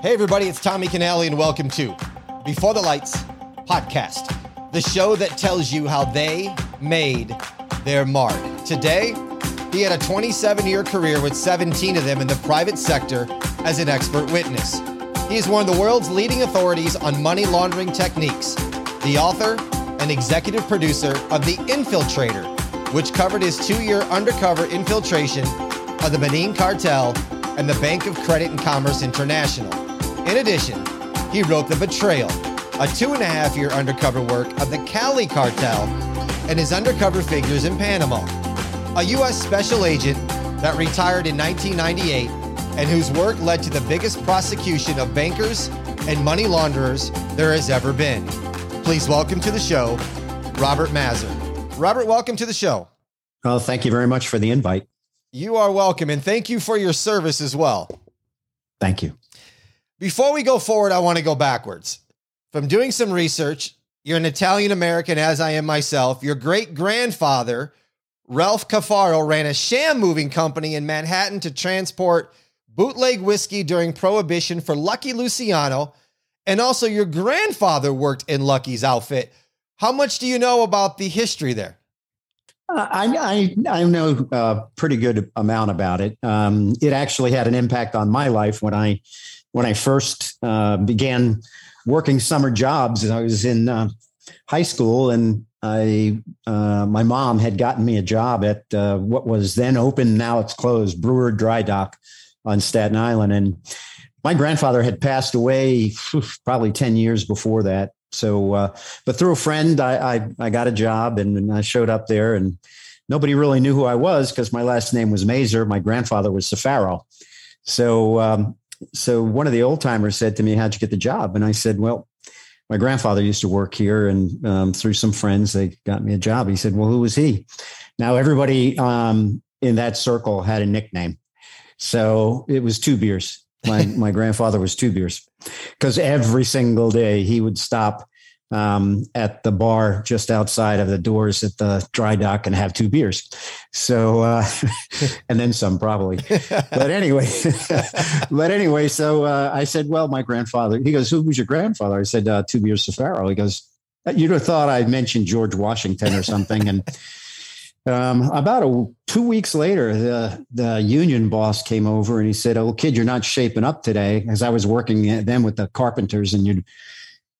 Hey, everybody, it's Tommy Canale, and welcome to Before the Lights podcast, the show that tells you how they made their mark. Today, he had a 27 year career with 17 of them in the private sector as an expert witness. He is one of the world's leading authorities on money laundering techniques, the author and executive producer of The Infiltrator, which covered his two year undercover infiltration of the Medellin cartel and the Bank of Credit and Commerce International. In addition, he wrote The Betrayal, a two and a half year undercover work of the Cali cartel and his undercover figures in Panama. A U.S. special agent that retired in 1998 and whose work led to the biggest prosecution of bankers and money launderers there has ever been. Please welcome to the show, Robert Mazur. Robert, welcome to the show. Well, thank you very much for the invite. You are welcome, and thank you for your service as well. Thank you. Before we go forward, I want to go backwards. From doing some research, you're an Italian American, as I am myself. Your great grandfather, Ralph Cafaro, ran a sham moving company in Manhattan to transport bootleg whiskey during Prohibition for Lucky Luciano. And also, your grandfather worked in Lucky's outfit. How much do you know about the history there? Uh, I, I, I know a pretty good amount about it. Um, it actually had an impact on my life when I when I first uh, began working summer jobs. I was in uh, high school, and I uh, my mom had gotten me a job at uh, what was then open, now it's closed, Brewer Dry Dock on Staten Island, and my grandfather had passed away probably ten years before that. So, uh, but through a friend, I, I, I got a job, and, and I showed up there, and nobody really knew who I was because my last name was Mazur. My grandfather was Cafaro. So um, so one of the old timers said to me, "How'd you get the job?" And I said, "Well, my grandfather used to work here, and um, through some friends, they got me a job." He said, "Well, who was he?" Now everybody um, in that circle had a nickname, so it was two beers. My my grandfather was two beers because every single day he would stop um, at the bar just outside of the doors at the dry dock and have two beers. So, uh, and then some probably. but anyway, but anyway, so uh, I said, well, my grandfather, he goes, who was your grandfather? I said, uh, two beers Cafaro. He goes, you'd have thought I'd mentioned George Washington or something. And um, about a, two weeks later, the, the union boss came over and he said, oh, kid, you're not shaping up today. As I was working then with the carpenters and you'd,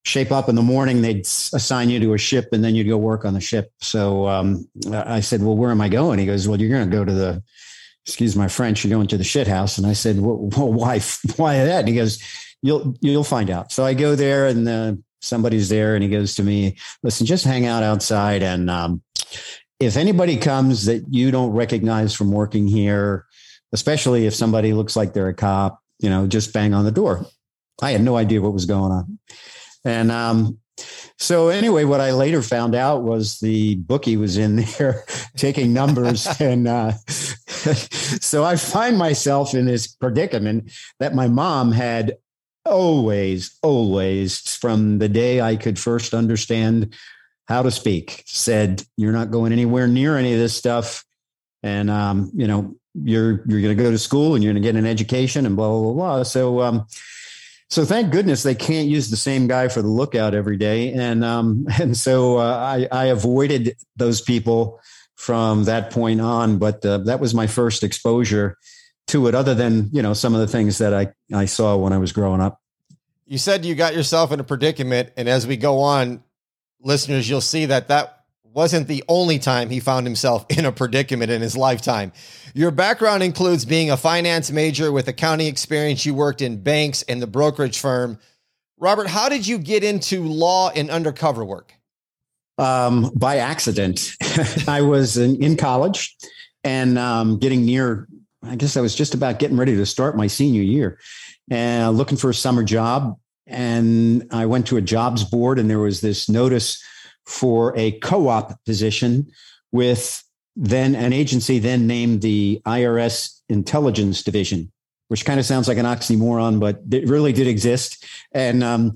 shape up in the morning, they'd assign you to a ship and then you'd go work on the ship. So um, I said, Well, where am I going? He goes, Well, you're going to go to the, excuse my French, you're going to the shit house. And I said, Well, why, why that? And he goes, You'll, you'll find out. So I go there and uh, somebody's there and he goes to me, Listen, just hang out outside. And um, if anybody comes that you don't recognize from working here, especially if somebody looks like they're a cop, you know, just bang on the door. I had no idea what was going on. And um, so anyway, what I later found out was the bookie was in there taking numbers, and uh, so I find myself in this predicament that my mom had always, always, from the day I could first understand how to speak, said, "You're not going anywhere near any of this stuff." And um, you know, you're you're going to go to school and you're going to get an education and blah blah blah. blah. So um, so thank goodness they can't use the same guy for the lookout every day, and um, and so uh, I, I avoided those people from that point on. But uh, that was my first exposure to it, other than you know some of the things that I I saw when I was growing up. You said you got yourself in a predicament, and as we go on, listeners, you'll see that that wasn't the only time he found himself in a predicament in his lifetime. Your background includes being a finance major with accounting experience. You worked in banks and the brokerage firm. Robert, how did you get into law and undercover work? Um, by accident. I was in, in college and um, getting near, I guess I was just about getting ready to start my senior year and uh, looking for a summer job. And I went to a jobs board and there was this notice for a co-op position with then an agency then named the IRS Intelligence Division, which kind of sounds like an oxymoron, but it really did exist. And um,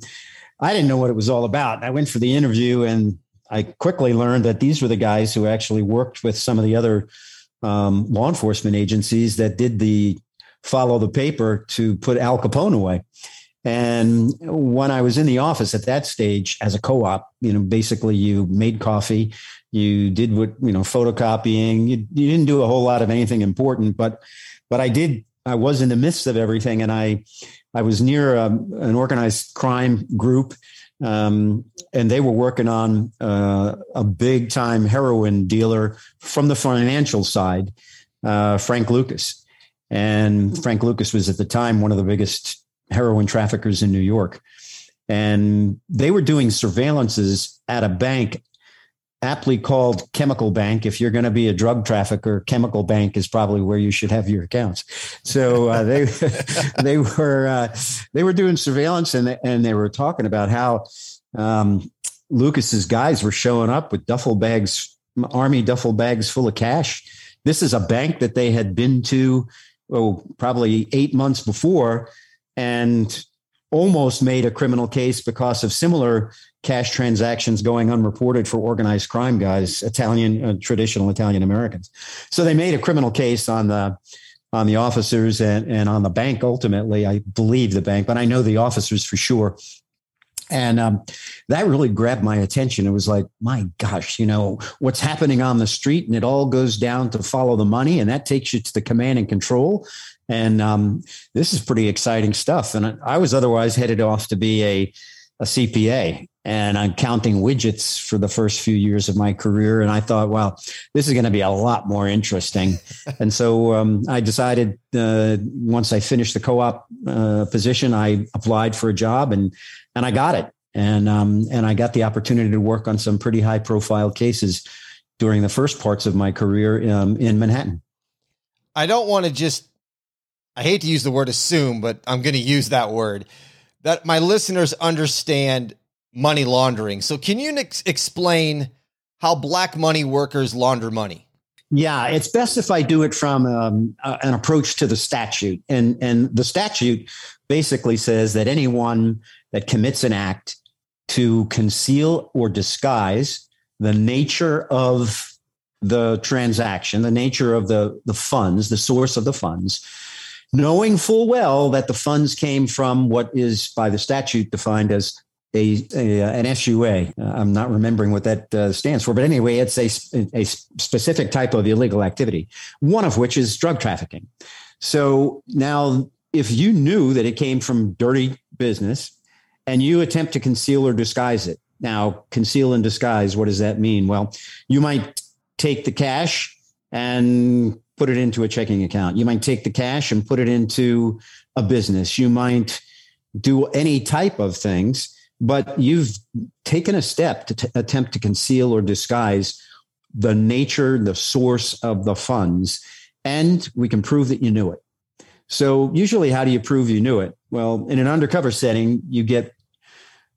I didn't know what it was all about. I went for the interview and I quickly learned that these were the guys who actually worked with some of the other um, law enforcement agencies that did the follow the paper to put Al Capone away. And when I was in the office at that stage as a co-op, you know, basically you made coffee, you did what, you know, photocopying, you, you didn't do a whole lot of anything important, but, but I did, I was in the midst of everything. And I, I was near a, um, an organized crime group um, and they were working on uh, a big time heroin dealer from the financial side, uh, Frank Lucas. And Frank Lucas was at the time one of the biggest heroin traffickers in New York. And they were doing surveillances at a bank aptly called chemical bank. If you're going to be a drug trafficker chemical bank is probably where you should have your accounts. So uh, they they were uh, they were doing surveillance and and they were talking about how um, lucas's guys were showing up with duffel bags army duffel bags full of cash. This is a bank that they had been to oh probably eight months before and almost made a criminal case because of similar cash transactions going unreported for organized crime guys, Italian, uh, traditional Italian Americans. So they made a criminal case on the on the officers and, and on the bank. Ultimately, I believe the bank, but I know the officers for sure. And um, that really grabbed my attention. It was like, my gosh, you know, what's happening on the street, and it all goes down to follow the money, and that takes you to the command and control and um, this is pretty exciting stuff. And I was otherwise headed off to be a, a CPA and I'm counting widgets for the first few years of my career. And I thought, well, this is going to be a lot more interesting. and so um, I decided uh, once I finished the co-op uh, position, I applied for a job and and I got it. And um, and I got the opportunity to work on some pretty high profile cases during the first parts of my career um, in Manhattan. I don't want to just I hate to use the word assume, but I'm going to use that word that my listeners understand money laundering. So, can you ex- explain how black money workers launder money? Yeah, it's best if I do it from um, uh, an approach to the statute, and and the statute basically says that anyone that commits an act to conceal or disguise the nature of the transaction, the nature of the the funds, the source of the funds, knowing full well that the funds came from what is by the statute defined as a, a an SUA. Uh, I'm not remembering what that uh, stands for, but anyway, it's a, a specific type of illegal activity, one of which is drug trafficking. So now, if you knew that it came from dirty business and you attempt to conceal or disguise it, now conceal and disguise, what does that mean? Well, you might take the cash and put it into a checking account. You might take the cash and put it into a business. You might do any type of things, but you've taken a step to t- attempt to conceal or disguise the nature, the source of the funds, and we can prove that you knew it. So, usually, how do you prove you knew it? Well, in an undercover setting, you get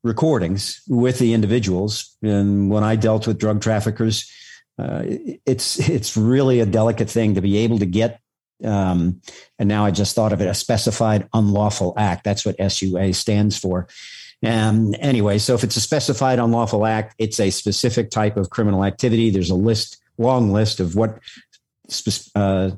recordings with the individuals. And when I dealt with drug traffickers, uh, it's it's really a delicate thing to be able to get. Um, and now I just thought of it a specified unlawful act. That's what SUA stands for. And um, anyway, so if it's a specified unlawful act, it's a specific type of criminal activity. There's a list, long list of what uh,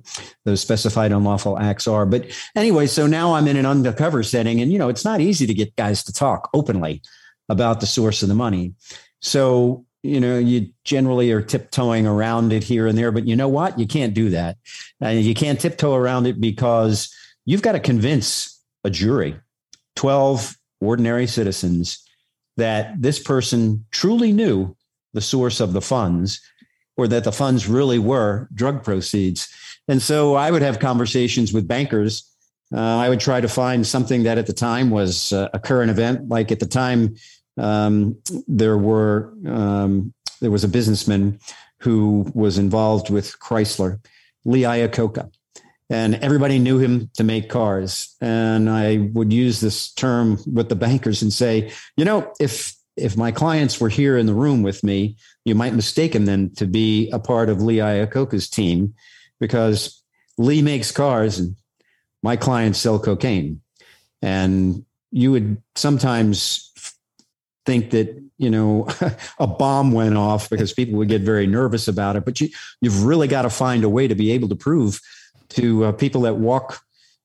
those specified unlawful acts are. But anyway, so now I'm in an undercover setting, and you know, it's not easy to get guys to talk openly about the source of the money. So you know, you generally are tiptoeing around it here and there, but you know what? You can't do that. Uh, you can't tiptoe around it because you've got to convince a jury, 12 ordinary citizens, that this person truly knew the source of the funds or that the funds really were drug proceeds. And so I would have conversations with bankers. Uh, I would try to find something that at the time was uh, a current event. Like at the time, um, there were um, there was a businessman who was involved with Chrysler, Lee Iacocca, and everybody knew him to make cars. And I would use this term with the bankers and say, you know, if if my clients were here in the room with me, you might mistake then to be a part of Lee Iacocca's team because Lee makes cars and my clients sell cocaine. And you would sometimes think that you know a bomb went off because people would get very nervous about it but you you've really got to find a way to be able to prove to uh, people that walk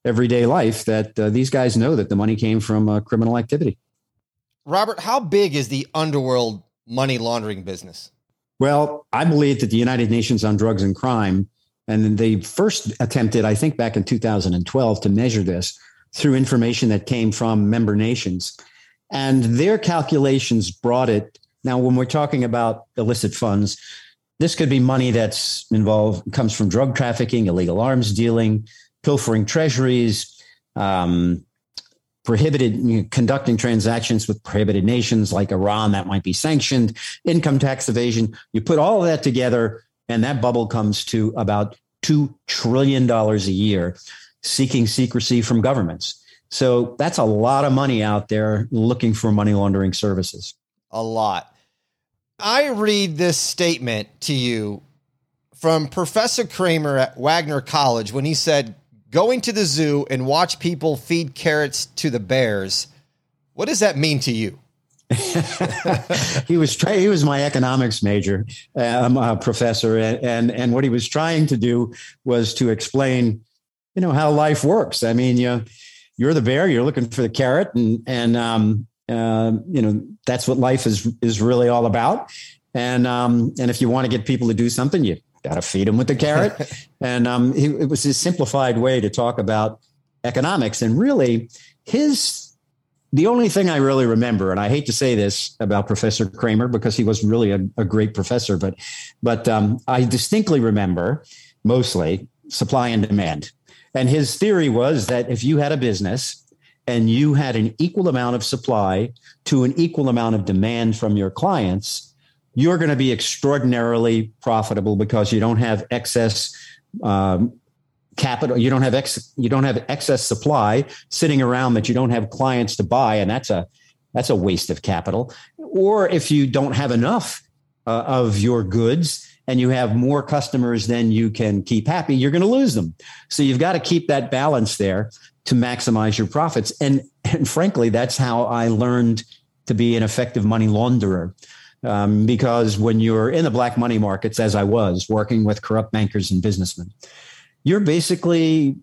everyday life that uh, these guys know that the money came from uh, criminal activity. Robert, how big is the underworld money laundering business? Well, I believe that the United Nations on Drugs and Crime, and they first attempted, I think, back in 2012 to measure this through information that came from member nations. And their calculations brought it. Now, when we're talking about illicit funds, this could be money that's involved, comes from drug trafficking, illegal arms dealing, pilfering treasuries, um, prohibited you know, conducting transactions with prohibited nations like Iran that might be sanctioned, income tax evasion. You put all of that together, and that bubble comes to about $2 trillion a year seeking secrecy from governments. So that's a lot of money out there looking for money laundering services. A lot. I read this statement to you from Professor Kramer at Wagner College when he said, going to the zoo and watch people feed carrots to the bears. What does that mean to you? he was trying. He was my economics major, um, uh, professor, and, and and what he was trying to do was to explain, you know, how life works. I mean, you you're the bear, you're looking for the carrot, and and um, uh, you know that's what life is is really all about. And um, and if you want to get people to do something, you got to feed them with the carrot. and um, he, it was his simplified way to talk about economics. And really, his the only thing I really remember, and I hate to say this about Professor Kramer because he was really a, a great professor, but but um, I distinctly remember mostly supply and demand. And his theory was that if you had a business and you had an equal amount of supply to an equal amount of demand from your clients, you're going to be extraordinarily profitable because you don't have excess um, capital you don't have ex you don't have excess supply sitting around that you don't have clients to buy and that's a that's a waste of capital. Or if you don't have enough uh, of your goods and you have more customers than you can keep happy you're going to lose them so you've got to keep that balance there to maximize your profits and and frankly that's how i learned to be an effective money launderer um, because when you're in the black money markets, as I was working with corrupt bankers and businessmen, you're basically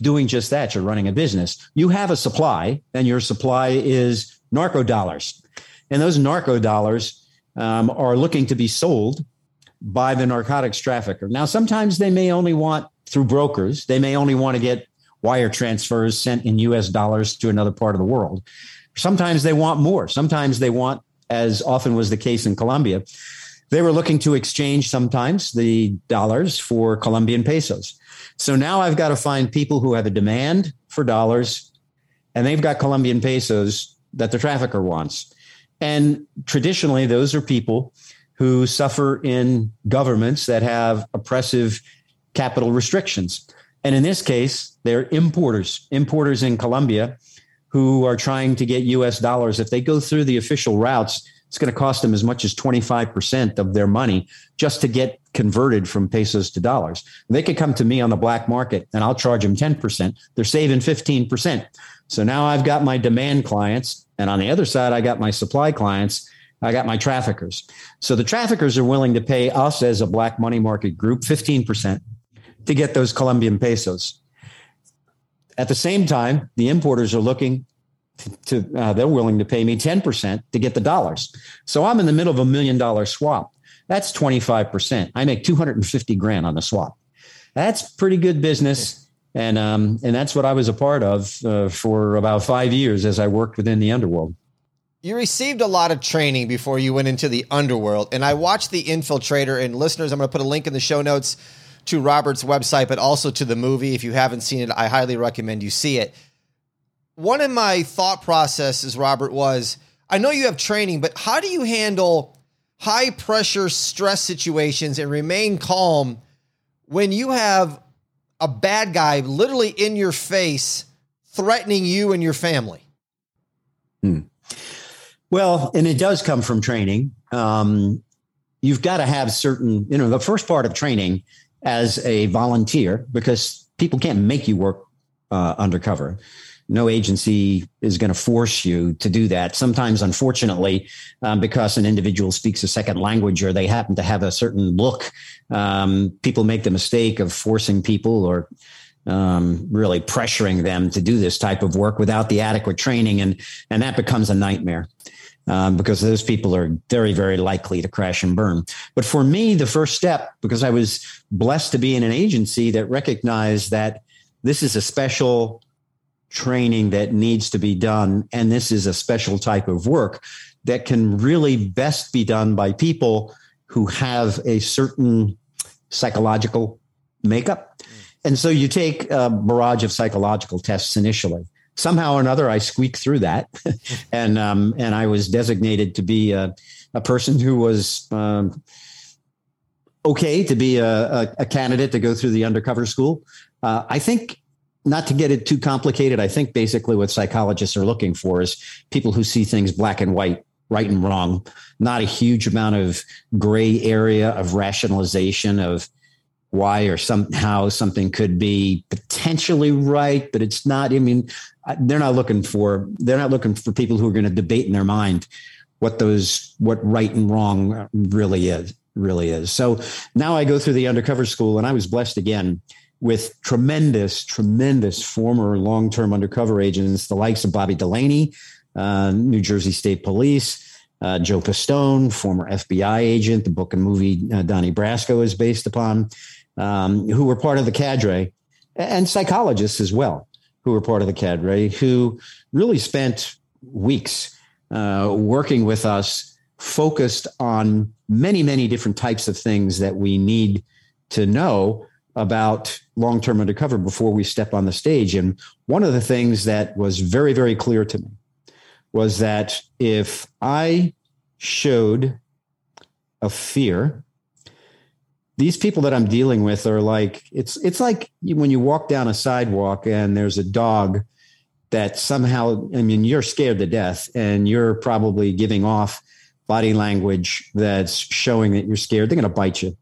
doing just that. You're running a business. You have a supply, and your supply is narco dollars. And those narco dollars um, are looking to be sold by the narcotics trafficker. Now, sometimes they may only want through brokers, they may only want to get wire transfers sent in US dollars to another part of the world. Sometimes they want more. Sometimes they want as often was the case in Colombia, they were looking to exchange sometimes the dollars for Colombian pesos. So now I've got to find people who have a demand for dollars and they've got Colombian pesos that the trafficker wants. And traditionally, those are people who suffer in governments that have oppressive capital restrictions. And in this case, they're importers, importers in Colombia who are trying to get US dollars, if they go through the official routes, it's going to cost them as much as 25% of their money just to get converted from pesos to dollars. They could come to me on the black market and I'll charge them 10%. They're saving 15%. So now I've got my demand clients. And on the other side, I got my supply clients. I got my traffickers. So the traffickers are willing to pay us as a black money market group 15% to get those Colombian pesos. At the same time, the importers are looking to, uh, they're willing to pay me 10% to get the dollars. So I'm in the middle of a million dollar swap. That's 25%. I make 250 grand on the swap. That's pretty good business. And, um, and that's what I was a part of uh, for about five years as I worked within the underworld. You received a lot of training before you went into the underworld. And I watched The Infiltrator. And listeners, I'm going to put a link in the show notes to Robert's website, but also to the movie. If you haven't seen it, I highly recommend you see it. One of my thought processes, Robert, was I know you have training, but how do you handle high pressure stress situations and remain calm when you have a bad guy literally in your face threatening you and your family? Hmm. Well, and it does come from training. Um, you've got to have certain, you know, the first part of training as a volunteer because people can't make you work uh, undercover. No agency is going to force you to do that. Sometimes, unfortunately, um, because an individual speaks a second language or they happen to have a certain look, um, people make the mistake of forcing people or um, really pressuring them to do this type of work without the adequate training, and and that becomes a nightmare. Um, because those people are very, very likely to crash and burn. But for me, the first step, because I was blessed to be in an agency that recognized that this is a special training that needs to be done, and this is a special type of work that can really best be done by people who have a certain psychological makeup and so you take a barrage of psychological tests initially. Somehow or another, I squeaked through that, and um, and I was designated to be a, a person who was um, okay to be a, a, a, candidate to go through the undercover school. Uh, I think not to get it too complicated. I think basically what psychologists are looking for is people who see things black and white, right and wrong, not a huge amount of gray area of rationalization of why or somehow something could be potentially right, but it's not. I mean, they're not looking for they're not looking for people who are going to debate in their mind what those what right and wrong really is really is. So now I go through the undercover school, and I was blessed again with tremendous, tremendous former long-term undercover agents, the likes of Bobby Delaney, uh, New Jersey State Police. Uh, Joe Pistone, former FBI agent, the book and movie uh, Donnie Brasco is based upon um, who were part of the cadre, and psychologists as well, who were part of the cadre, who really spent weeks uh, working with us, focused on many, many different types of things that we need to know about long term undercover before we step on the stage. And one of the things that was very, very clear to me was that if I showed a fear these people that I'm dealing with are like it's it's like when you walk down a sidewalk and there's a dog that somehow I mean you're scared to death and you're probably giving off body language that's showing that you're scared. They're going to bite you.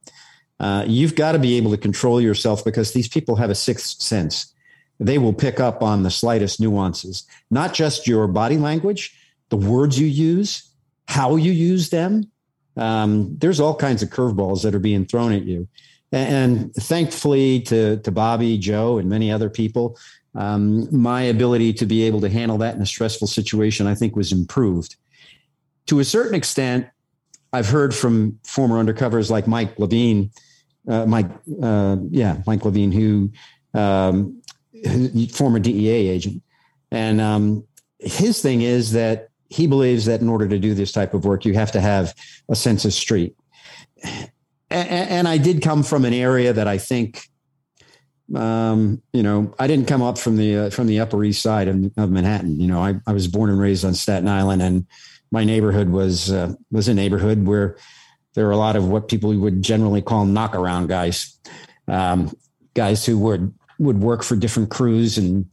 Uh, you've got to be able to control yourself because these people have a sixth sense. They will pick up on the slightest nuances, not just your body language, the words you use, how you use them, um, there's all kinds of curveballs that are being thrown at you. And, and thankfully to, to Bobby, Joe, and many other people, um, my ability to be able to handle that in a stressful situation, I think, was improved. To a certain extent, I've heard from former undercovers like Mike Levine, uh, Mike, uh, yeah, Mike Levine, who um, former DEA agent, and um, his thing is that he believes that in order to do this type of work, you have to have a sense of street. And, and I did come from an area that I think, um, you know, I didn't come up from the uh, from the Upper East Side of, of Manhattan. You know, I, I was born and raised on Staten Island, and my neighborhood was uh, was a neighborhood where there were a lot of what people would generally call knockaround guys, um, guys who would would work for different crews and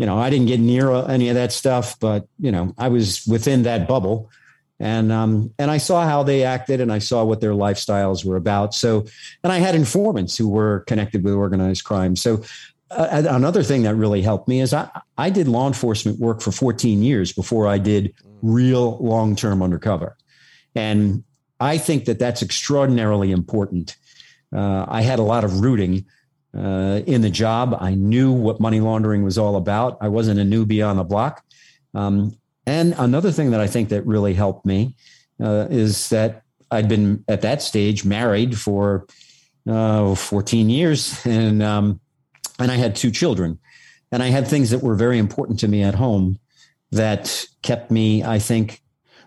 you know, I didn't get near any of that stuff, but you know, I was within that bubble, and um, and I saw how they acted, and I saw what their lifestyles were about. So, and I had informants who were connected with organized crime. So, uh, another thing that really helped me is I I did law enforcement work for 14 years before I did real long term undercover, and I think that that's extraordinarily important. Uh, I had a lot of rooting uh, in the job. I knew what money laundering was all about. I wasn't a newbie on the block. Um, and another thing that I think that really helped me uh, is that I'd been at that stage married for uh, 14 years, and um, and I had two children, and I had things that were very important to me at home that kept me, I think,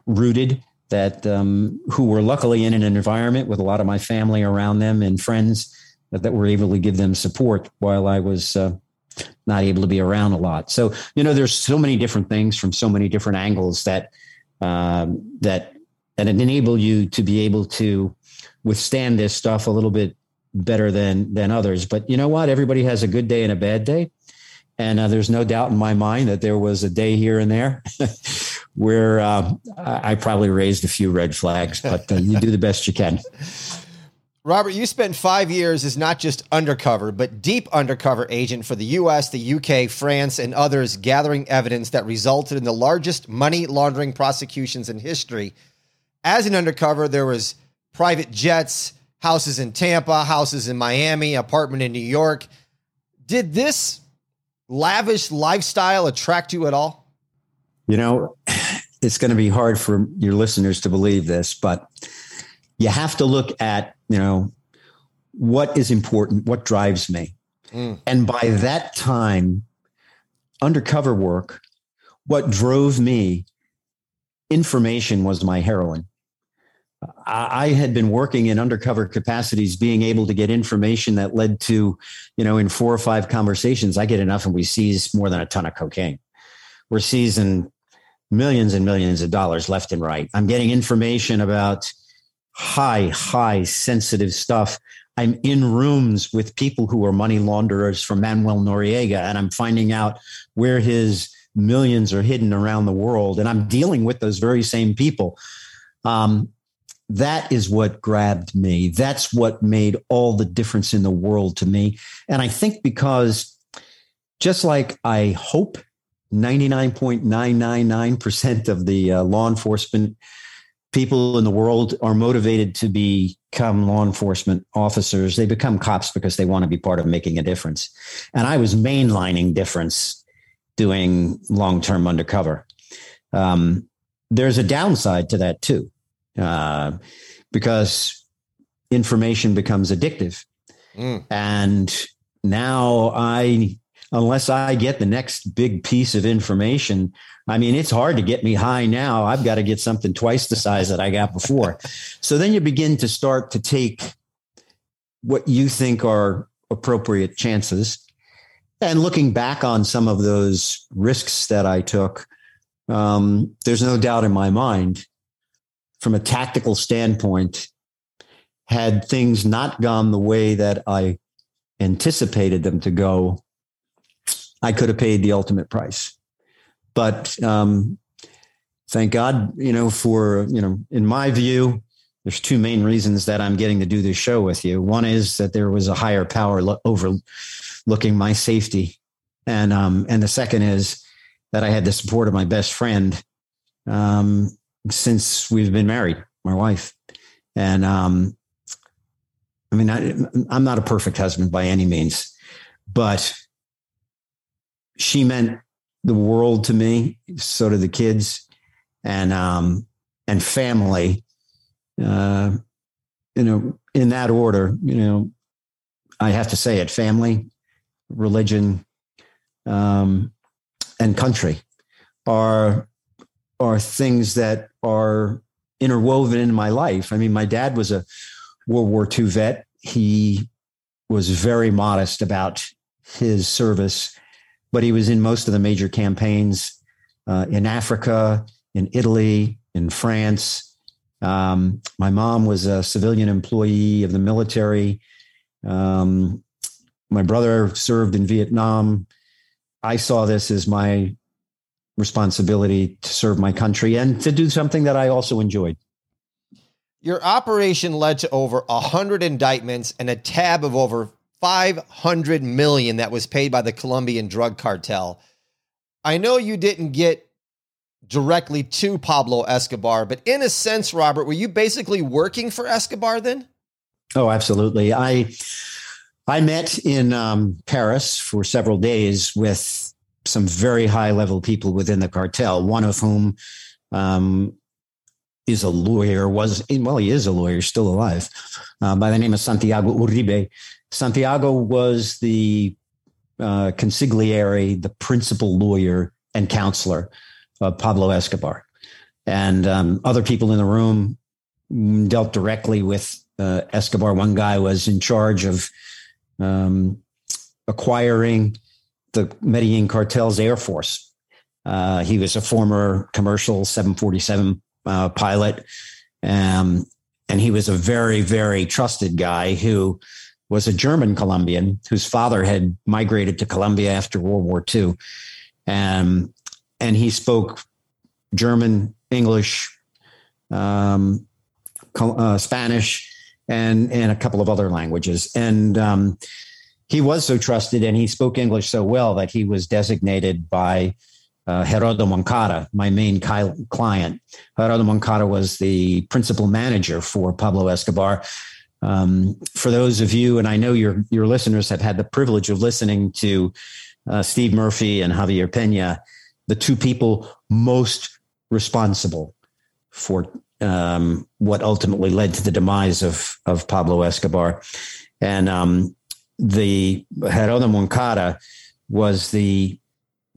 rooted. That um, who were luckily in an environment with a lot of my family around them and friends that were able to give them support while I was uh, not able to be around a lot. So you know, there's so many different things from so many different angles that um, that that enable you to be able to withstand this stuff a little bit better than than others. But you know what? Everybody has a good day and a bad day. And uh, there's no doubt in my mind that there was a day here and there where uh, I probably raised a few red flags, but uh, you do the best you can. Robert, you spent five years as not just undercover, but deep undercover agent for the US, the UK, France, and others, gathering evidence that resulted in the largest money laundering prosecutions in history. As an undercover, there was private jets, houses in Tampa, houses in Miami, apartment in New York. Did this lavish lifestyle attract you at all? You know, it's going to be hard for your listeners to believe this, but you have to look at, you know, what is important, what drives me. Mm. And by that time, undercover work, what drove me, information was my heroin. I had been working in undercover capacities, being able to get information that led to, you know, in four or five conversations, I get enough and we seize more than a ton of cocaine. We're seizing millions and millions of dollars left and right. I'm getting information about high, high sensitive stuff. I'm in rooms with people who are money launderers from Manuel Noriega, and I'm finding out where his millions are hidden around the world. And I'm dealing with those very same people. Um, that is what grabbed me. That's what made all the difference in the world to me. And I think because just like I hope 99.999% of the uh, law enforcement people in the world are motivated to become law enforcement officers. They become cops because they want to be part of making a difference. And I was mainlining difference doing long term undercover. Um, there's a downside to that too, uh, because information becomes addictive. Mm. And now I unless I get the next big piece of information. I mean, it's hard to get me high now. I've got to get something twice the size that I got before. so then you begin to start to take what you think are appropriate chances. And looking back on some of those risks that I took, um, there's no doubt in my mind, from a tactical standpoint, had things not gone the way that I anticipated them to go, I could have paid the ultimate price. But um, thank God, you know, for, you know, in my view, there's two main reasons that I'm getting to do this show with you. One is that there was a higher power lo- overlooking my safety. And, um, and the second is that I had the support of my best friend um, since we've been married, my wife. And um, I mean, I, I'm not a perfect husband by any means, but she meant the world to me. So did the kids, and um, and family. Uh, you know, in that order. You know, I have to say it: family, religion, um, and country are are things that are interwoven in my life. I mean, my dad was a World War II vet. He was very modest about his service but he was in most of the major campaigns uh, in Africa, in Italy, in France. Um, my mom was a civilian employee of the military. Um, my brother served in Vietnam. I saw this as my responsibility to serve my country and to do something that I also enjoyed. Your operation led to over 100 indictments and a tab of over 500 million that was paid by the Colombian drug cartel. I know you didn't get directly to Pablo Escobar, but in a sense, Robert, were you basically working for Escobar then? Oh, absolutely. I I met in um, Paris for several days with some very high level people within the cartel. One of whom um, is a lawyer. Was well, he is a lawyer, still alive, uh, by the name of Santiago Uribe, Santiago was the uh, consigliere, the principal lawyer and counselor of Pablo Escobar. And um, other people in the room dealt directly with uh, Escobar. One guy was in charge of um, acquiring the Medellin cartel's air force. Uh, he was a former commercial 747 uh, pilot. Um, and he was a very, very trusted guy who was a German Colombian whose father had migrated to Colombia after World War II. and and he spoke German, English, um, uh, Spanish, and, and a couple of other languages. And um, he was so trusted and he spoke English so well that he was designated by uh, Gerardo Moncada, my main client. Gerardo Moncada was the principal manager for Pablo Escobar Um, for those of you, and I know your your listeners have had the privilege of listening to uh, Steve Murphy and Javier Pena, the two people most responsible for um, what ultimately led to the demise of of Pablo Escobar, and um, the Gerardo Moncada was the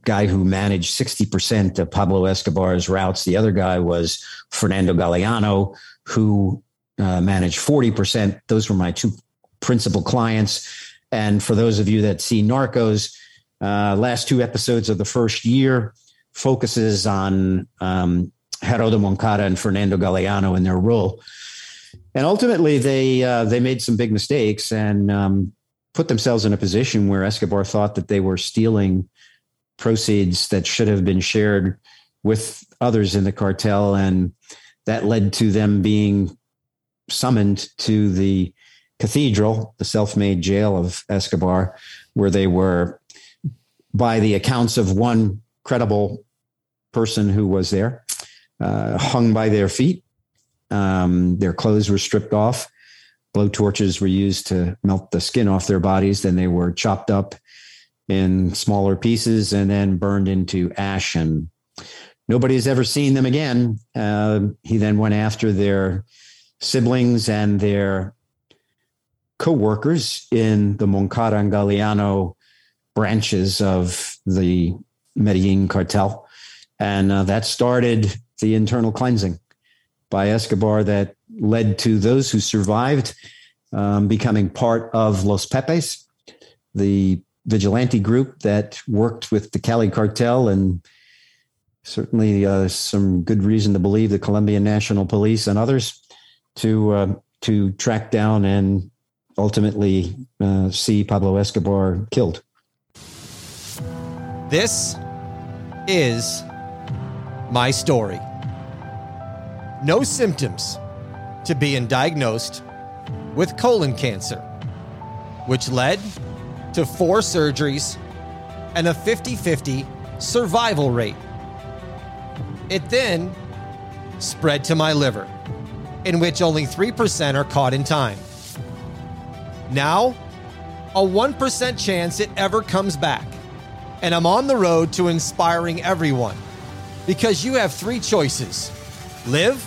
guy who managed 60% of Pablo Escobar's routes. The other guy was Fernando Galeano, who uh, managed 40%. Those were my two principal clients. And for those of you that see Narcos, uh, last two episodes of the first year focuses on um, Gerardo Moncada and Fernando Galeano and their role. And ultimately, they uh, they made some big mistakes and um, put themselves in a position where Escobar thought that they were stealing proceeds that should have been shared with others in the cartel. And that led to them being summoned to the cathedral, the self made jail of Escobar, where they were, by the accounts of one credible person who was there, uh, hung by their feet. Um, their clothes were stripped off. Blow torches were used to melt the skin off their bodies. Then they were chopped up in smaller pieces and then burned into ash. And nobody has ever seen them again. Uh, he then went after their siblings and their co-workers in the Moncada and Galeano branches of the Medellin cartel. And uh, that started the internal cleansing by Escobar that led to those who survived um, becoming part of Los Pepes, the vigilante group that worked with the Cali cartel and certainly uh, some good reason to believe the Colombian National Police and others to uh, to track down and ultimately uh, see Pablo Escobar killed. This is my story. No symptoms to being diagnosed with colon cancer, which led to four surgeries and a 50 50 survival rate. It then spread to my liver, in which only 3% are caught in time. Now, a 1% chance it ever comes back. And I'm on the road to inspiring everyone because you have three choices live,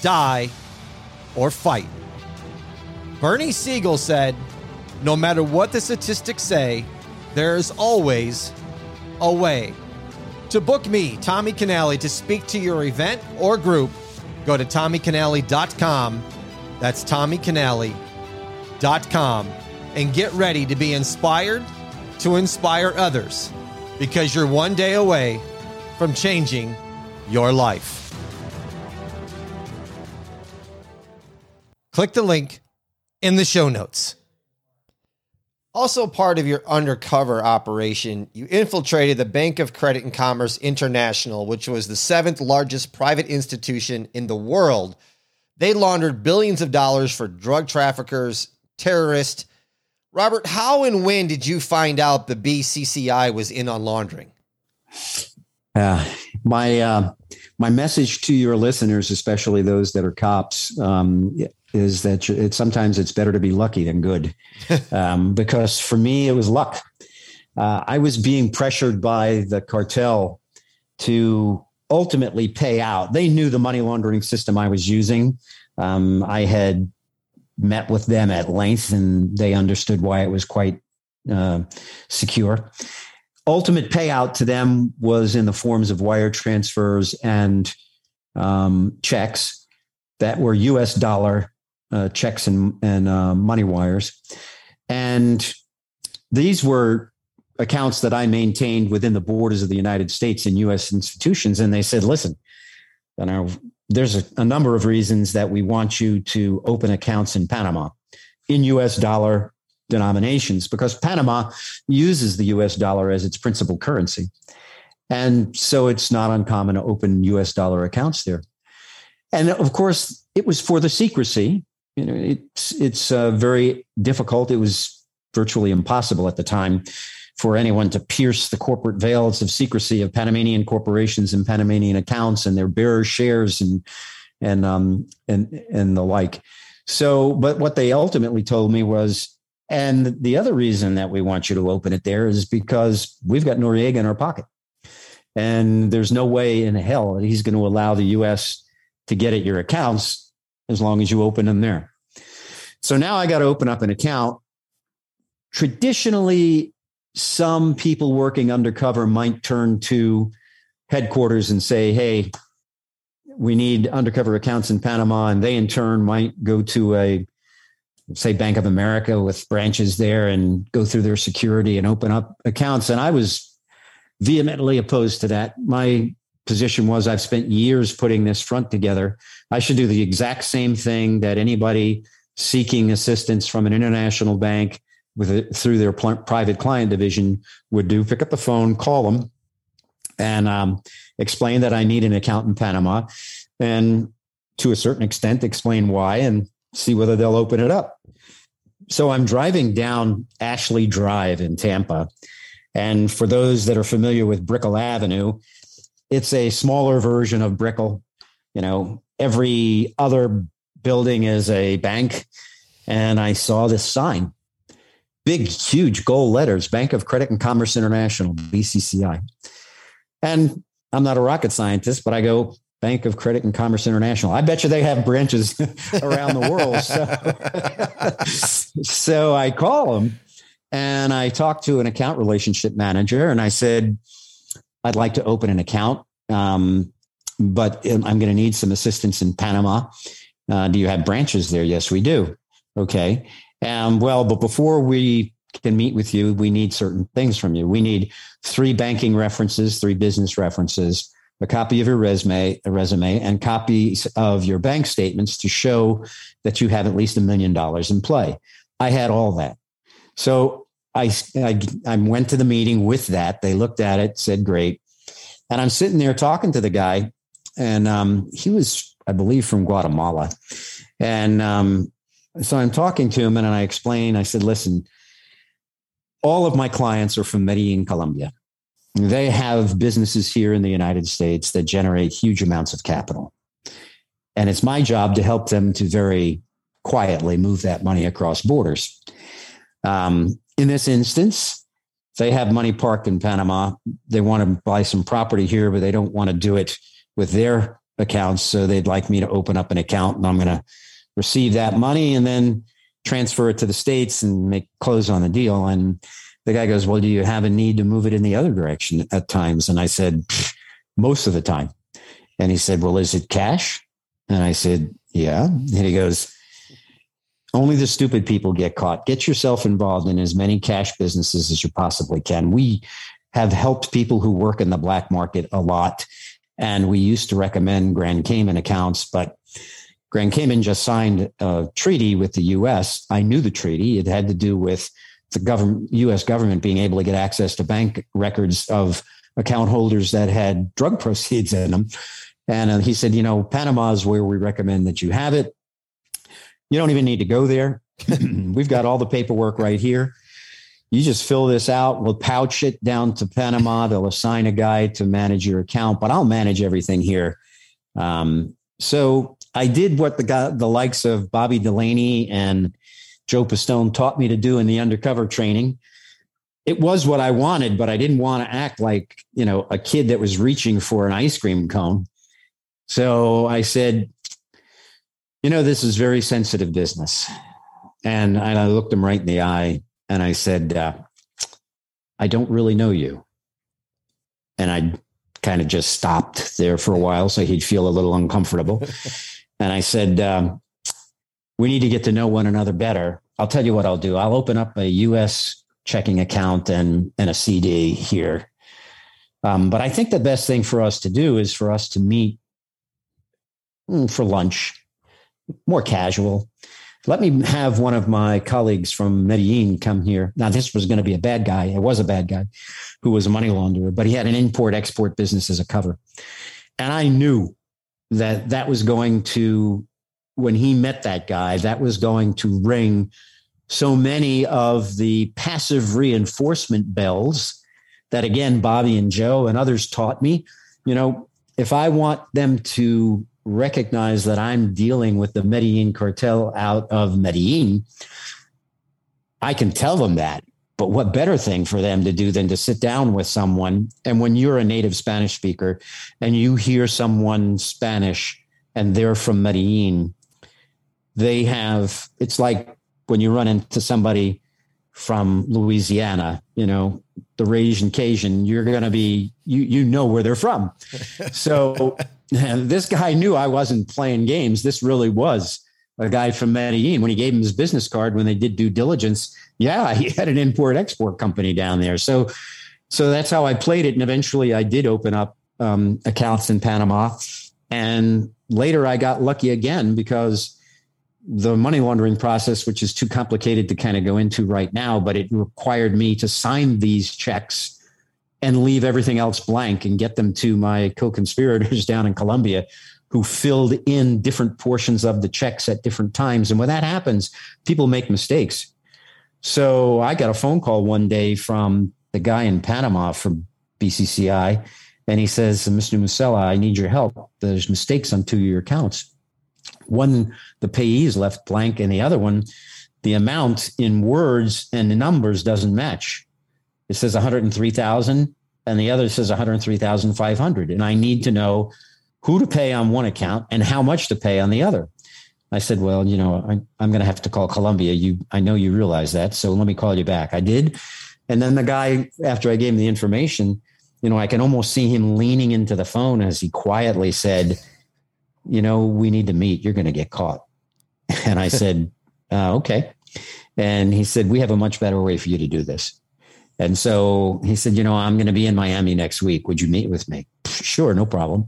die, or fight. Bernie Siegel said, no matter what the statistics say, there's always a way. To book me, Tommy Canale, to speak to your event or group, go to TommyCanale.com. That's TommyCanale.com. And get ready to be inspired to inspire others because you're one day away from changing your life. Click the link in the show notes. Also, part of your undercover operation, you infiltrated the Bank of Credit and Commerce International, which was the seventh largest private institution in the world. They laundered billions of dollars for drug traffickers, terrorists. Robert, how and when did you find out the BCCI was in on laundering? Uh, my uh, my message to your listeners, especially those that are cops, um, is that it, sometimes it's better to be lucky than good. um, because for me, it was luck. Uh, I was being pressured by the cartel to ultimately pay out. They knew the money laundering system I was using. Um, I had met with them at length and they understood why it was quite uh, secure. Ultimate payout to them was in the forms of wire transfers and um, checks that were US dollar uh, checks and, and uh, money wires. And these were accounts that I maintained within the borders of the United States and US institutions. And they said, listen, you know, there's a, a number of reasons that we want you to open accounts in Panama in US dollar denominations because Panama uses the US dollar as its principal currency. And so it's not uncommon to open US dollar accounts there. And of course, it was for the secrecy you know, it's it's uh, very difficult. It was virtually impossible at the time for anyone to pierce the corporate veils of secrecy of Panamanian corporations and Panamanian accounts and their bearer shares and and um and and the like. So, but what they ultimately told me was, and the other reason that we want you to open it there is because we've got Noriega in our pocket. And there's no way in hell that he's going to allow the US to get at your accounts as long as you open them there. So now I got to open up an account. Traditionally, some people working undercover might turn to headquarters and say, hey, we need undercover accounts in Panama. And they in turn might go to a, say, Bank of America with branches there and go through their security and open up accounts. And I was vehemently opposed to that. My position was I've spent years putting this front together. I should do the exact same thing that anybody seeking assistance from an international bank with through their pl- private client division would do. Pick up the phone, call them, and um, explain that I need an account in Panama, and to a certain extent, explain why and see whether they'll open it up. So I'm driving down Ashley Drive in Tampa. And for those that are familiar with Brickell Avenue, it's a smaller version of Brickell. You know, every other building is a bank. And I saw this sign, big, huge gold letters, Bank of Credit and Commerce International, BCCI. And I'm not a rocket scientist, but I go, Bank of Credit and Commerce International. I bet you they have branches around the world. So, so I call them and I talked to an account relationship manager and I said, I'd like to open an account, um, but I'm going to need some assistance in Panama. Uh, do you have branches there? Yes, we do. Okay. Um, well, but before we can meet with you, we need certain things from you. We need three banking references, three business references, a copy of your resume, a resume, and copies of your bank statements to show that you have at least a million dollars in play. I had all that. So I, I, I went to the meeting with that. They looked at it, said, great. And I'm sitting there talking to the guy, and um, he was, I believe, from Guatemala. And um, so I'm talking to him, and I explain, I said, listen, all of my clients are from Medellin, Colombia. They have businesses here in the United States that generate huge amounts of capital. And it's my job to help them to very quietly move that money across borders. Um, in this instance, they have money parked in Panama. They want to buy some property here, but they don't want to do it with their accounts. So they'd like me to open up an account and I'm going to receive that money and then transfer it to the States and make close on the deal. And the guy goes, Well, do you have a need to move it in the other direction at times? And I said, Most of the time. And he said, Well, is it cash? And I said, Yeah. And he goes, only the stupid people get caught. Get yourself involved in as many cash businesses as you possibly can. We have helped people who work in the black market a lot. And we used to recommend Grand Cayman accounts, but Grand Cayman just signed a treaty with the US. I knew the treaty. It had to do with the government, US government being able to get access to bank records of account holders that had drug proceeds in them. And uh, he said, you know, Panama is where we recommend that you have it. You don't even need to go there. We've got all the paperwork right here. You just fill this out. We'll pouch it down to Panama. They'll assign a guy to manage your account, but I'll manage everything here. Um, so I did what the guy, the likes of Bobby Delaney and Joe Pistone taught me to do in the undercover training. It was what I wanted, but I didn't want to act like, you know, a kid that was reaching for an ice cream cone. So I said, you know, this is very sensitive business. And, and I looked him right in the eye and I said, uh, I don't really know you. And I kind of just stopped there for a while so he'd feel a little uncomfortable. and I said, um, we need to get to know one another better. I'll tell you what I'll do. I'll open up a US checking account and, and a CD here. Um, but I think the best thing for us to do is for us to meet mm, for lunch more casual. Let me have one of my colleagues from Medellin come here. Now, this was going to be a bad guy. It was a bad guy who was a money launderer, but he had an import export business as a cover. And I knew that that was going to, when he met that guy, that was going to ring so many of the passive reinforcement bells that, again, Bobby and Joe and others taught me. You know, if I want them to recognize that I'm dealing with the Medellin cartel out of Medellin, I can tell them that. But what better thing for them to do than to sit down with someone? And when you're a native Spanish speaker and you hear someone Spanish and they're from Medellin, they have, it's like when you run into somebody from Louisiana, you know, the Raging Cajun, you're going to be, you, you know where they're from. So this guy knew I wasn't playing games. This really was a guy from Medellin. When he gave him his business card, when they did due diligence, yeah, he had an import export company down there. So, so that's how I played it. And eventually I did open up um, accounts in Panama. And later I got lucky again because the money laundering process, which is too complicated to kind of go into right now, but it required me to sign these checks and leave everything else blank and get them to my co-conspirators down in Colombia who filled in different portions of the checks at different times. And when that happens, people make mistakes. So I got a phone call one day from the guy in Panama from BCCI, and he says, Mr. Musella, I need your help. There's mistakes on two of your accounts. One, the payee is left blank, and the other one, the amount in words and the numbers doesn't match. It says 103,000 and the other says 103,500. And I need to know who to pay on one account and how much to pay on the other. I said, well, you know, I, am going to have to call Colombia. You, I know you realize that. So let me call you back. I did. And then the guy, after I gave him the information, you know, I can almost see him leaning into the phone as he quietly said, you know, we need to meet. You're going to get caught. And I said, uh, okay. And he said, we have a much better way for you to do this. And so he said, you know, I'm going to be in Miami next week. Would you meet with me? Sure, no problem.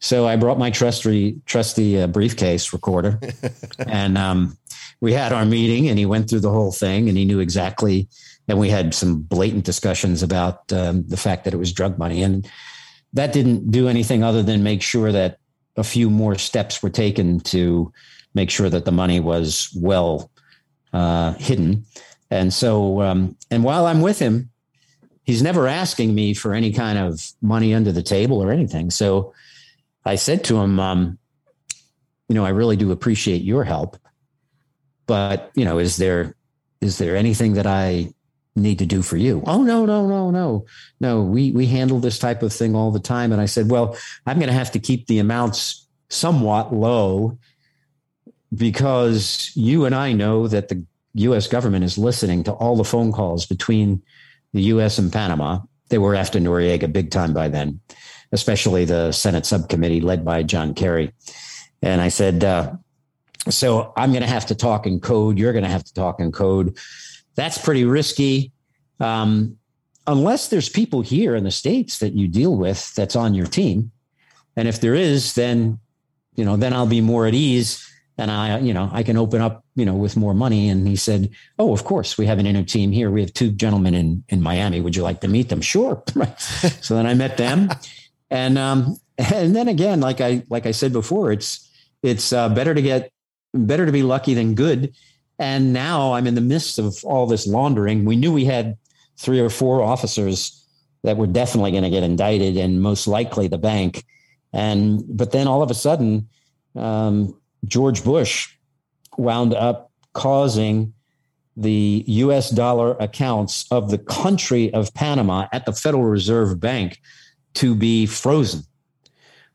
So I brought my trusty trusty uh, briefcase recorder, and um, we had our meeting. And he went through the whole thing, and he knew exactly. And we had some blatant discussions about um, the fact that it was drug money, and that didn't do anything other than make sure that a few more steps were taken to make sure that the money was well uh, hidden. And so, um, and while I'm with him, he's never asking me for any kind of money under the table or anything. So I said to him, um, you know, I really do appreciate your help, but you know, is there is there anything that I need to do for you? Oh no, no, no, no, no. We we handle this type of thing all the time. And I said, well, I'm going to have to keep the amounts somewhat low because you and I know that the US government is listening to all the phone calls between the US and Panama. They were after Noriega big time by then, especially the Senate subcommittee led by John Kerry. And I said, uh, so I'm going to have to talk in code. You're going to have to talk in code. That's pretty risky. Um, unless there's people here in the States that you deal with that's on your team. And if there is, then, you know, then I'll be more at ease and I, you know, I can open up, you know, with more money. And he said, "Oh, of course, we have an inner team here. We have two gentlemen in in Miami. Would you like to meet them?" Sure. so then I met them, and um, and then again, like I like I said before, it's it's uh, better to get better to be lucky than good. And now I'm in the midst of all this laundering. We knew we had three or four officers that were definitely going to get indicted, and most likely the bank. And but then all of a sudden. Um, George Bush wound up causing the US dollar accounts of the country of Panama at the Federal Reserve Bank to be frozen.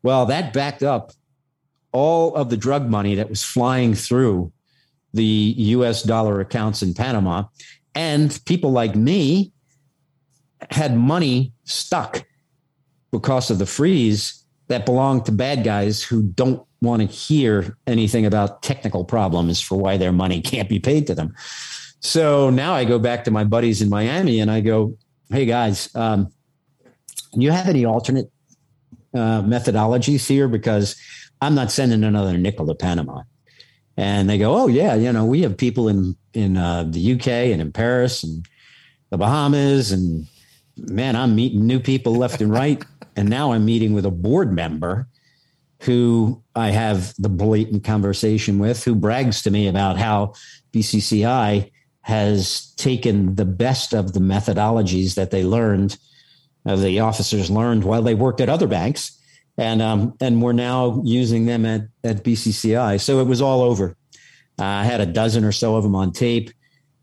Well, that backed up all of the drug money that was flying through the US dollar accounts in Panama. And people like me had money stuck because of the freeze that belonged to bad guys who don't want to hear anything about technical problems for why their money can't be paid to them. So now I go back to my buddies in Miami and I go, hey guys, um, you have any alternate uh, methodologies here? Because I'm not sending another nickel to Panama. And they go, oh yeah, you know, we have people in in uh, the UK and in Paris and the Bahamas, and man, I'm meeting new people left and right. And now I'm meeting with a board member who I have the blatant conversation with, who brags to me about how BCCI has taken the best of the methodologies that they learned, uh, the officers learned while they worked at other banks, and um, and we're now using them at at BCCI. So it was all over. Uh, I had a dozen or so of them on tape,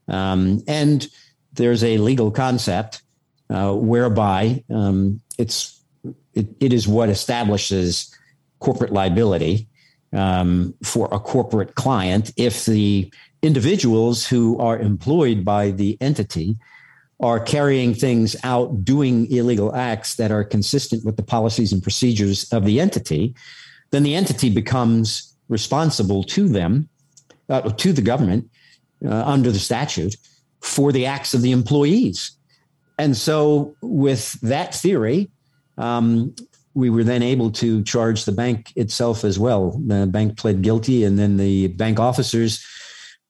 um, and there's a legal concept uh, whereby um, it's it, it is what establishes corporate liability um, for a corporate client if the individuals who are employed by the entity are carrying things out, doing illegal acts that are consistent with the policies and procedures of the entity, then the entity becomes responsible to them, uh, to the government uh, under the statute for the acts of the employees. And so, with that theory, um, we were then able to charge the bank itself as well. The bank pled guilty, and then the bank officers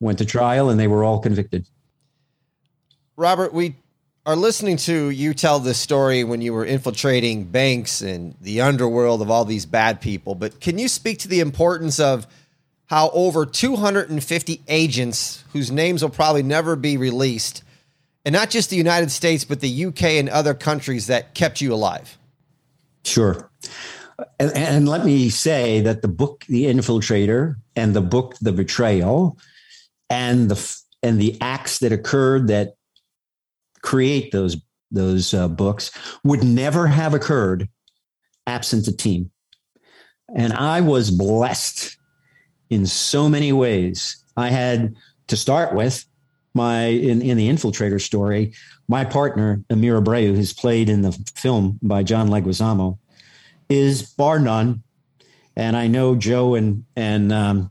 went to trial, and they were all convicted. Robert, we are listening to you tell this story when you were infiltrating banks and the underworld of all these bad people. But can you speak to the importance of how over 250 agents, whose names will probably never be released, and not just the United States, but the UK and other countries that kept you alive? Sure. And, and, let me say that the book The Infiltrator and the book The Betrayal and the and the acts that occurred that create those those uh, books would never have occurred absent the team. And I was blessed in so many ways. I had to start with my in, in the infiltrator story, my partner, Emir Abreu, who's played in the film by John Leguizamo, is bar none. And I know Joe and and um,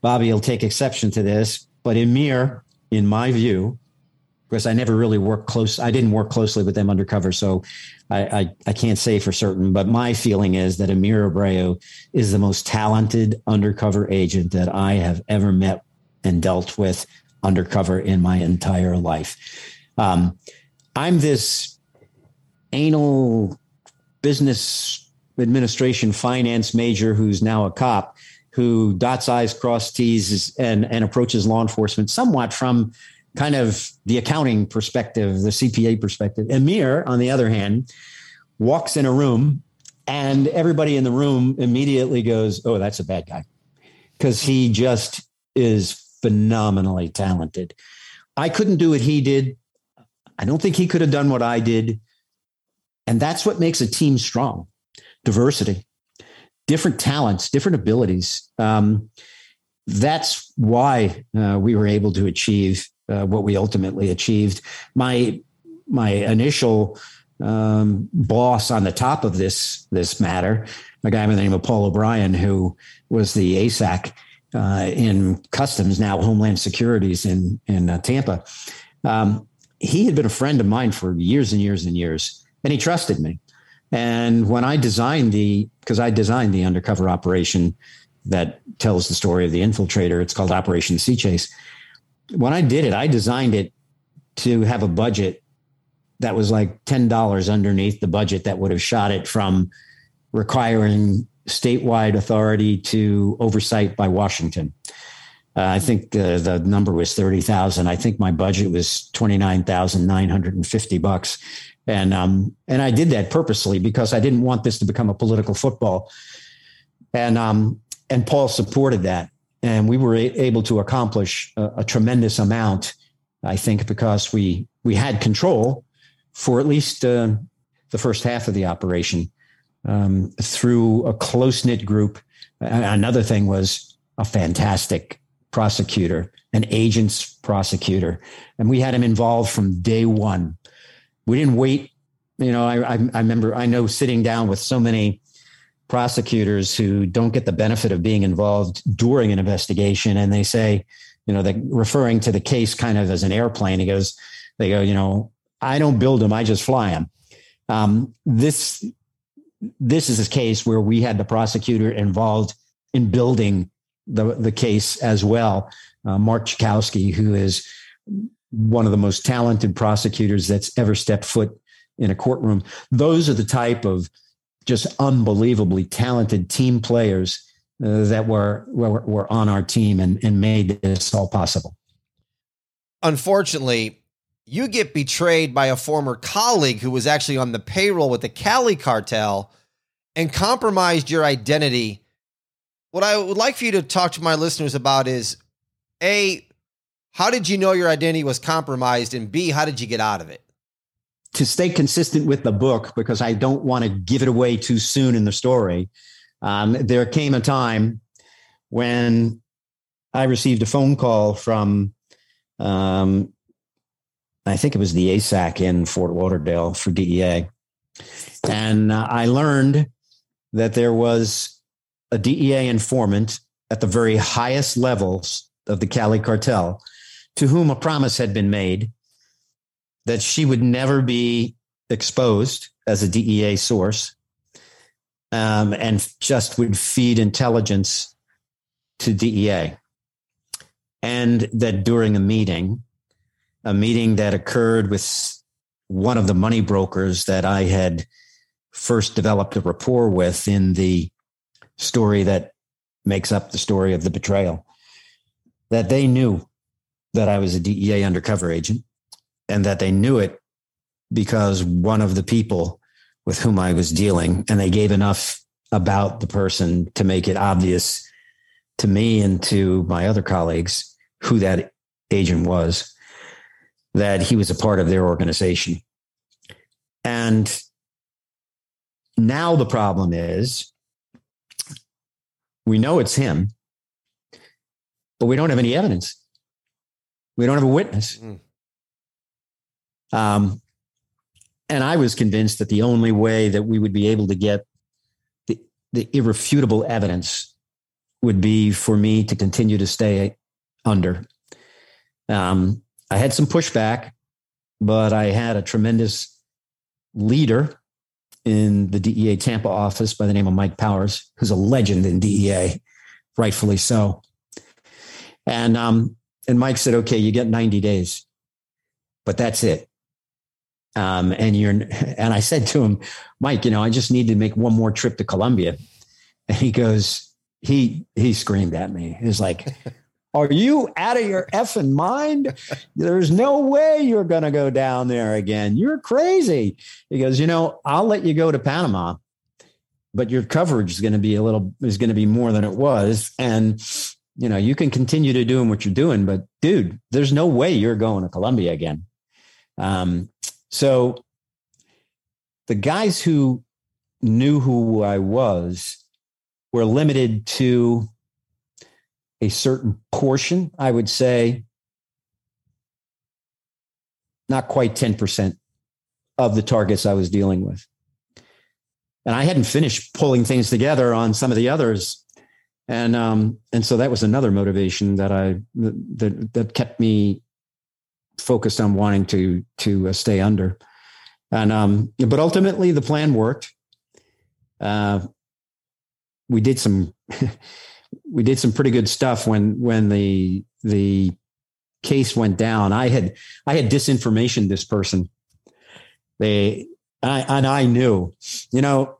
Bobby will take exception to this, but Emir, in my view, because I never really worked close, I didn't work closely with them undercover, so I, I, I can't say for certain. But my feeling is that Emir Abreu is the most talented undercover agent that I have ever met and dealt with undercover in my entire life. Um, I'm this anal business administration finance major who's now a cop who dots I's, cross T's, and, and approaches law enforcement somewhat from kind of the accounting perspective, the CPA perspective. Emir, on the other hand, walks in a room and everybody in the room immediately goes, Oh, that's a bad guy. Because he just is phenomenally talented. I couldn't do what he did. I don't think he could have done what I did. And that's what makes a team strong diversity, different talents, different abilities. Um, that's why uh, we were able to achieve uh, what we ultimately achieved. My my initial um, boss on the top of this this matter, a guy by the name of Paul O'Brien, who was the ASAC uh, in customs, now Homeland Securities in in uh, Tampa. Um, he had been a friend of mine for years and years and years, and he trusted me. And when I designed the, because I designed the undercover operation that tells the story of the infiltrator, it's called Operation C-Chase. When I did it, I designed it to have a budget that was like $10 underneath the budget that would have shot it from requiring statewide authority to oversight by Washington. Uh, I think uh, the number was 30,000. I think my budget was 29,950 bucks. And, um, and I did that purposely because I didn't want this to become a political football. And, um, and Paul supported that. And we were able to accomplish a, a tremendous amount, I think, because we, we had control for at least uh, the first half of the operation um, through a close knit group. Another thing was a fantastic prosecutor, an agent's prosecutor, and we had him involved from day one. We didn't wait. You know, I, I, I remember I know sitting down with so many prosecutors who don't get the benefit of being involved during an investigation, and they say, you know, they referring to the case kind of as an airplane. He goes, they go, you know, I don't build them, I just fly them. Um, this this is a case where we had the prosecutor involved in building the, the case as well. Uh, Mark Jackowski, who is one of the most talented prosecutors that's ever stepped foot in a courtroom. Those are the type of just unbelievably talented team players uh, that were, were, were on our team and, and made this all possible. Unfortunately, you get betrayed by a former colleague who was actually on the payroll with the Cali cartel and compromised your identity. What I would like for you to talk to my listeners about is A, how did you know your identity was compromised? And B, how did you get out of it? To stay consistent with the book, because I don't want to give it away too soon in the story, um, there came a time when I received a phone call from, um, I think it was the ASAC in Fort Lauderdale for DEA. And uh, I learned that there was a DEA informant at the very highest levels of the Cali cartel to whom a promise had been made that she would never be exposed as a DEA source um, and just would feed intelligence to DEA. And that during a meeting, a meeting that occurred with one of the money brokers that I had first developed a rapport with in the story that makes up the story of the betrayal, that they knew that I was a DEA undercover agent and that they knew it because one of the people with whom I was dealing, and they gave enough about the person to make it obvious to me and to my other colleagues who that agent was, that he was a part of their organization. And now the problem is we know it's him, but we don't have any evidence. We don't have a witness. Mm. Um, and I was convinced that the only way that we would be able to get the, the irrefutable evidence would be for me to continue to stay under. Um, I had some pushback, but I had a tremendous leader in the DEA Tampa office by the name of Mike Powers, who's a legend in DEA, rightfully so. And um, and Mike said, "Okay, you get 90 days, but that's it." Um, and you're and I said to him, Mike, you know, I just need to make one more trip to Colombia. And he goes, he he screamed at me. He's like, Are you out of your effing mind? There's no way you're gonna go down there again. You're crazy. He goes, you know, I'll let you go to Panama, but your coverage is gonna be a little is gonna be more than it was. And you know, you can continue to doing what you're doing, but dude, there's no way you're going to Colombia again. Um, so the guys who knew who I was were limited to a certain portion, I would say not quite 10% of the targets I was dealing with. And I hadn't finished pulling things together on some of the others. And um, and so that was another motivation that I that that kept me focused on wanting to to uh, stay under. And um, but ultimately the plan worked. Uh, we did some we did some pretty good stuff when when the the case went down. I had I had disinformation this person. They I, and I knew, you know,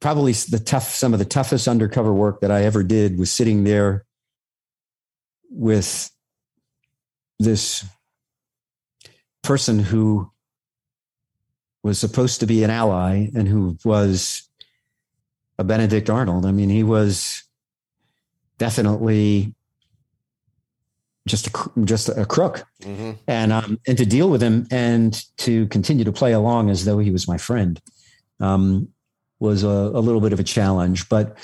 probably the tough some of the toughest undercover work that I ever did was sitting there with this person who was supposed to be an ally and who was a Benedict Arnold. I mean, he was definitely just a just a crook, mm-hmm. and um, and to deal with him and to continue to play along as though he was my friend um, was a, a little bit of a challenge. But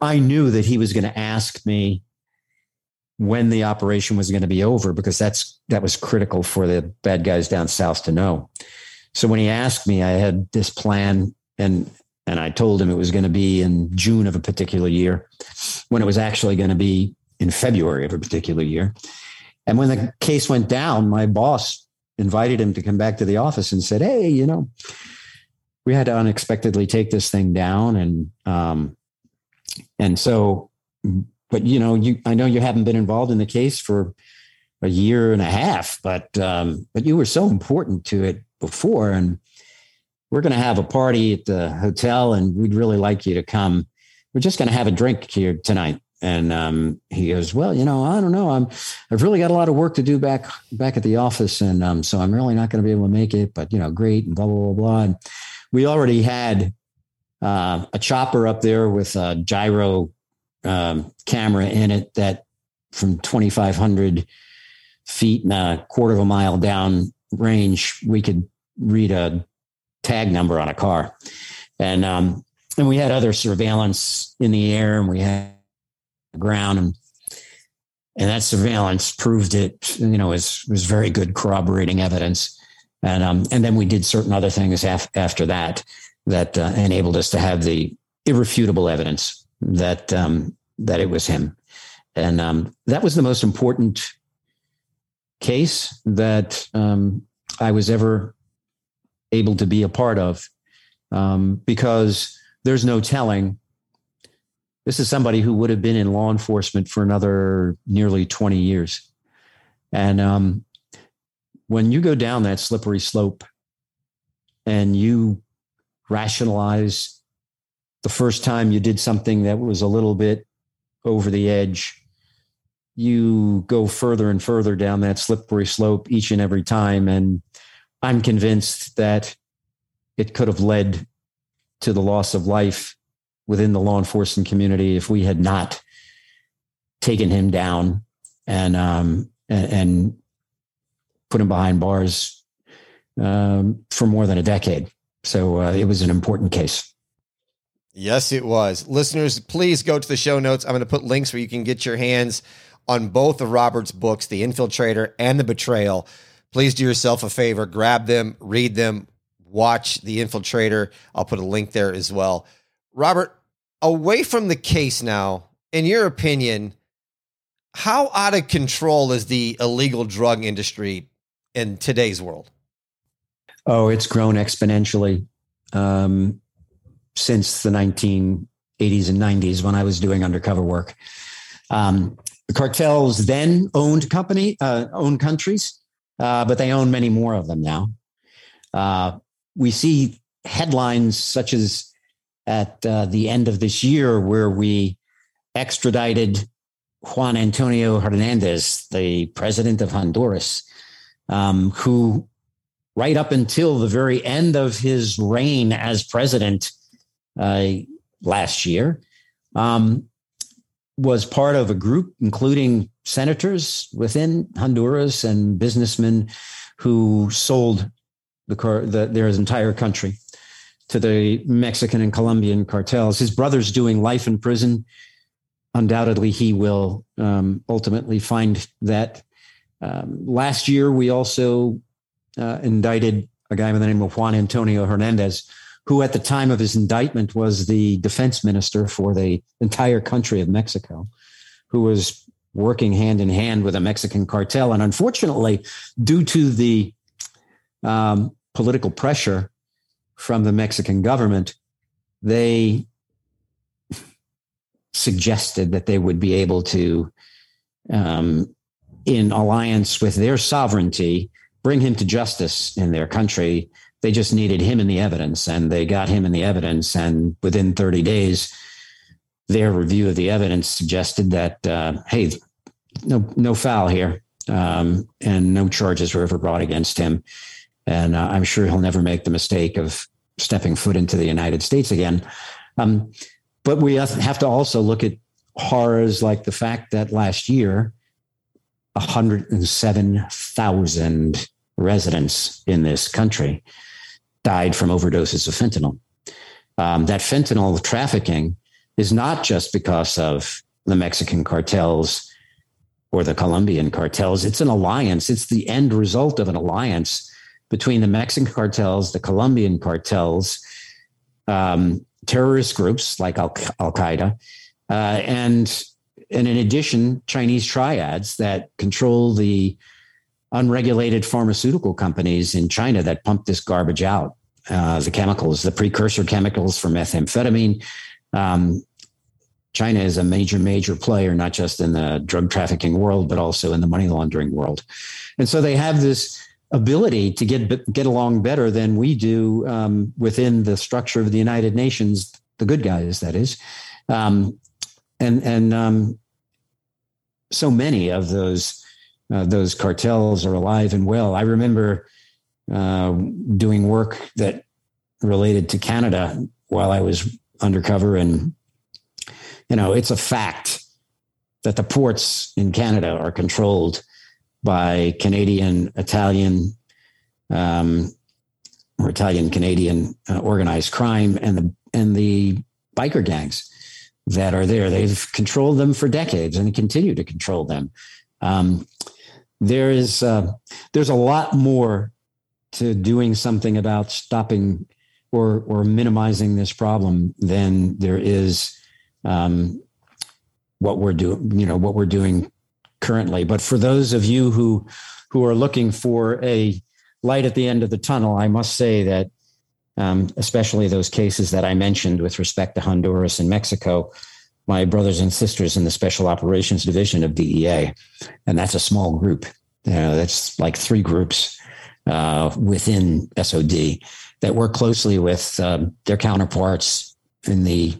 I knew that he was going to ask me when the operation was going to be over because that's that was critical for the bad guys down south to know. So when he asked me, I had this plan and and I told him it was going to be in June of a particular year when it was actually going to be in February of a particular year. And when the case went down, my boss invited him to come back to the office and said, "Hey, you know, we had to unexpectedly take this thing down and um and so but you know, you I know you haven't been involved in the case for a year and a half, but um, but you were so important to it before, and we're going to have a party at the hotel, and we'd really like you to come. We're just going to have a drink here tonight. And um, he goes, well, you know, I don't know. I'm, I've really got a lot of work to do back back at the office, and um, so I'm really not going to be able to make it. But you know, great, and blah blah blah blah. And we already had uh, a chopper up there with a gyro um, camera in it that from 2,500 feet and a quarter of a mile down range, we could read a tag number on a car. And, um, and we had other surveillance in the air and we had ground and, and that surveillance proved it, you know, was, was very good corroborating evidence. And, um, and then we did certain other things af- after that that uh, enabled us to have the irrefutable evidence that, um, that it was him. And um, that was the most important case that um, I was ever able to be a part of um, because there's no telling. This is somebody who would have been in law enforcement for another nearly 20 years. And um, when you go down that slippery slope and you rationalize the first time you did something that was a little bit over the edge, you go further and further down that slippery slope each and every time. And I'm convinced that it could have led to the loss of life within the law enforcement community if we had not taken him down and um, and, and put him behind bars um, for more than a decade. So uh, it was an important case. Yes, it was. Listeners, please go to the show notes. I'm going to put links where you can get your hands on both of Robert's books, The Infiltrator and The Betrayal. Please do yourself a favor, grab them, read them, watch The Infiltrator. I'll put a link there as well. Robert, away from the case now, in your opinion, how out of control is the illegal drug industry in today's world? Oh, it's grown exponentially um, since the 1980s and 90s when I was doing undercover work. Um, the cartels then owned company, uh, owned countries, uh, but they own many more of them now. Uh, we see headlines such as at uh, the end of this year where we extradited Juan Antonio Hernandez, the president of Honduras, um, who right up until the very end of his reign as president uh, last year, um, was part of a group, including senators within Honduras and businessmen who sold the, the, their entire country to the Mexican and Colombian cartels. His brother's doing life in prison. Undoubtedly, he will um, ultimately find that. Um, last year, we also uh, indicted a guy by the name of Juan Antonio Hernandez, who at the time of his indictment was the defense minister for the entire country of Mexico, who was working hand in hand with a Mexican cartel. And unfortunately, due to the um, political pressure from the Mexican government, they suggested that they would be able to, um, in alliance with their sovereignty, bring him to justice in their country they just needed him in the evidence and they got him in the evidence. And within 30 days, their review of the evidence suggested that, uh, hey, no, no foul here. Um, and no charges were ever brought against him. And uh, I'm sure he'll never make the mistake of stepping foot into the United States again. Um, but we have to also look at horrors like the fact that last year, 107,000 residents in this country died from overdoses of fentanyl. Um, that fentanyl trafficking is not just because of the Mexican cartels or the Colombian cartels. It's an alliance. It's the end result of an alliance between the Mexican cartels, the Colombian cartels, um, terrorist groups like Al Qaeda, uh, and and in addition, Chinese triads that control the unregulated pharmaceutical companies in China that pump this garbage out. Uh, the chemicals, the precursor chemicals for methamphetamine. Um, China is a major, major player, not just in the drug trafficking world, but also in the money laundering world. And so they have this ability to get get along better than we do um, within the structure of the United Nations, the good guys, that is. Um, and and um, so many of those uh, those cartels are alive and well. I remember uh, doing work that related to Canada while I was undercover. And, you know, it's a fact that the ports in Canada are controlled by Canadian, Italian, um, or Italian Canadian uh, organized crime and the and the biker gangs that are there. They've controlled them for decades and continue to control them. Um, there is uh, there's a lot more to doing something about stopping or or minimizing this problem than there is um, what we're doing. You know what we're doing currently. But for those of you who who are looking for a light at the end of the tunnel, I must say that um, especially those cases that I mentioned with respect to Honduras and Mexico, my brothers and sisters in the Special Operations Division of DEA, and that's a small group. that's like three groups uh, within SOD that work closely with um, their counterparts in the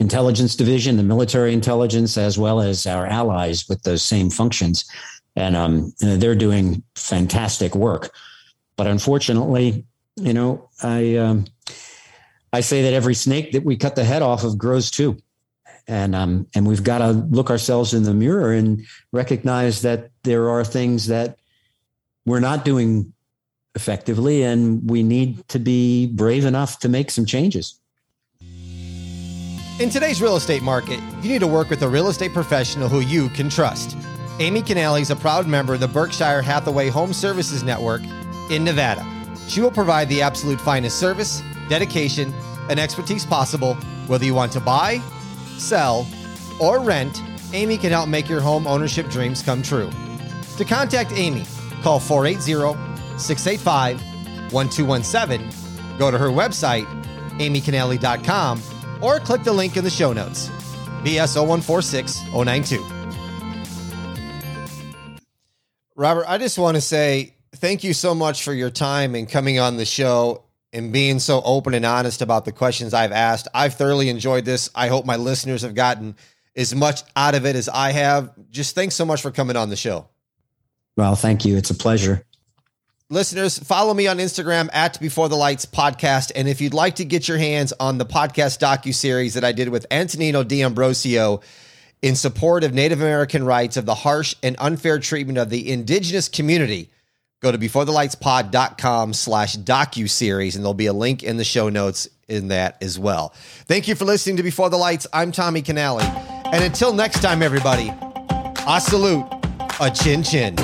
intelligence division, the military intelligence, as well as our allies with those same functions. And um, they're doing fantastic work. But unfortunately, you know, I um, I say that every snake that we cut the head off of grows too, and um, and we've got to look ourselves in the mirror and recognize that there are things that we're not doing effectively, and we need to be brave enough to make some changes. In today's real estate market, you need to work with a real estate professional who you can trust. Amy Canale is a proud member of the Berkshire Hathaway Home Services Network in Nevada. She will provide the absolute finest service, dedication, and expertise possible, whether you want to buy, sell, or rent. Amy can help make your home ownership dreams come true. To contact Amy, call 480 685 1217, go to her website, amycanale.com, or click the link in the show notes. BS 0146092. Robert, I just want to say thank you so much for your time and coming on the show and being so open and honest about the questions I've asked. I've thoroughly enjoyed this. I hope my listeners have gotten as much out of it as I have. Just thanks so much for coming on the show. Well, thank you. It's a pleasure. Listeners, follow me on Instagram at Before the Lights Podcast. And if you'd like to get your hands on the podcast docu series that I did with Antonino D'Ambrosio in support of Native American rights of the harsh and unfair treatment of the indigenous community, go to beforethelightspod.com slash docu-series and there'll be a link in the show notes in that as well. Thank you for listening to Before the Lights. I'm Tommy Canali. And until next time, everybody, I salute a chin chin.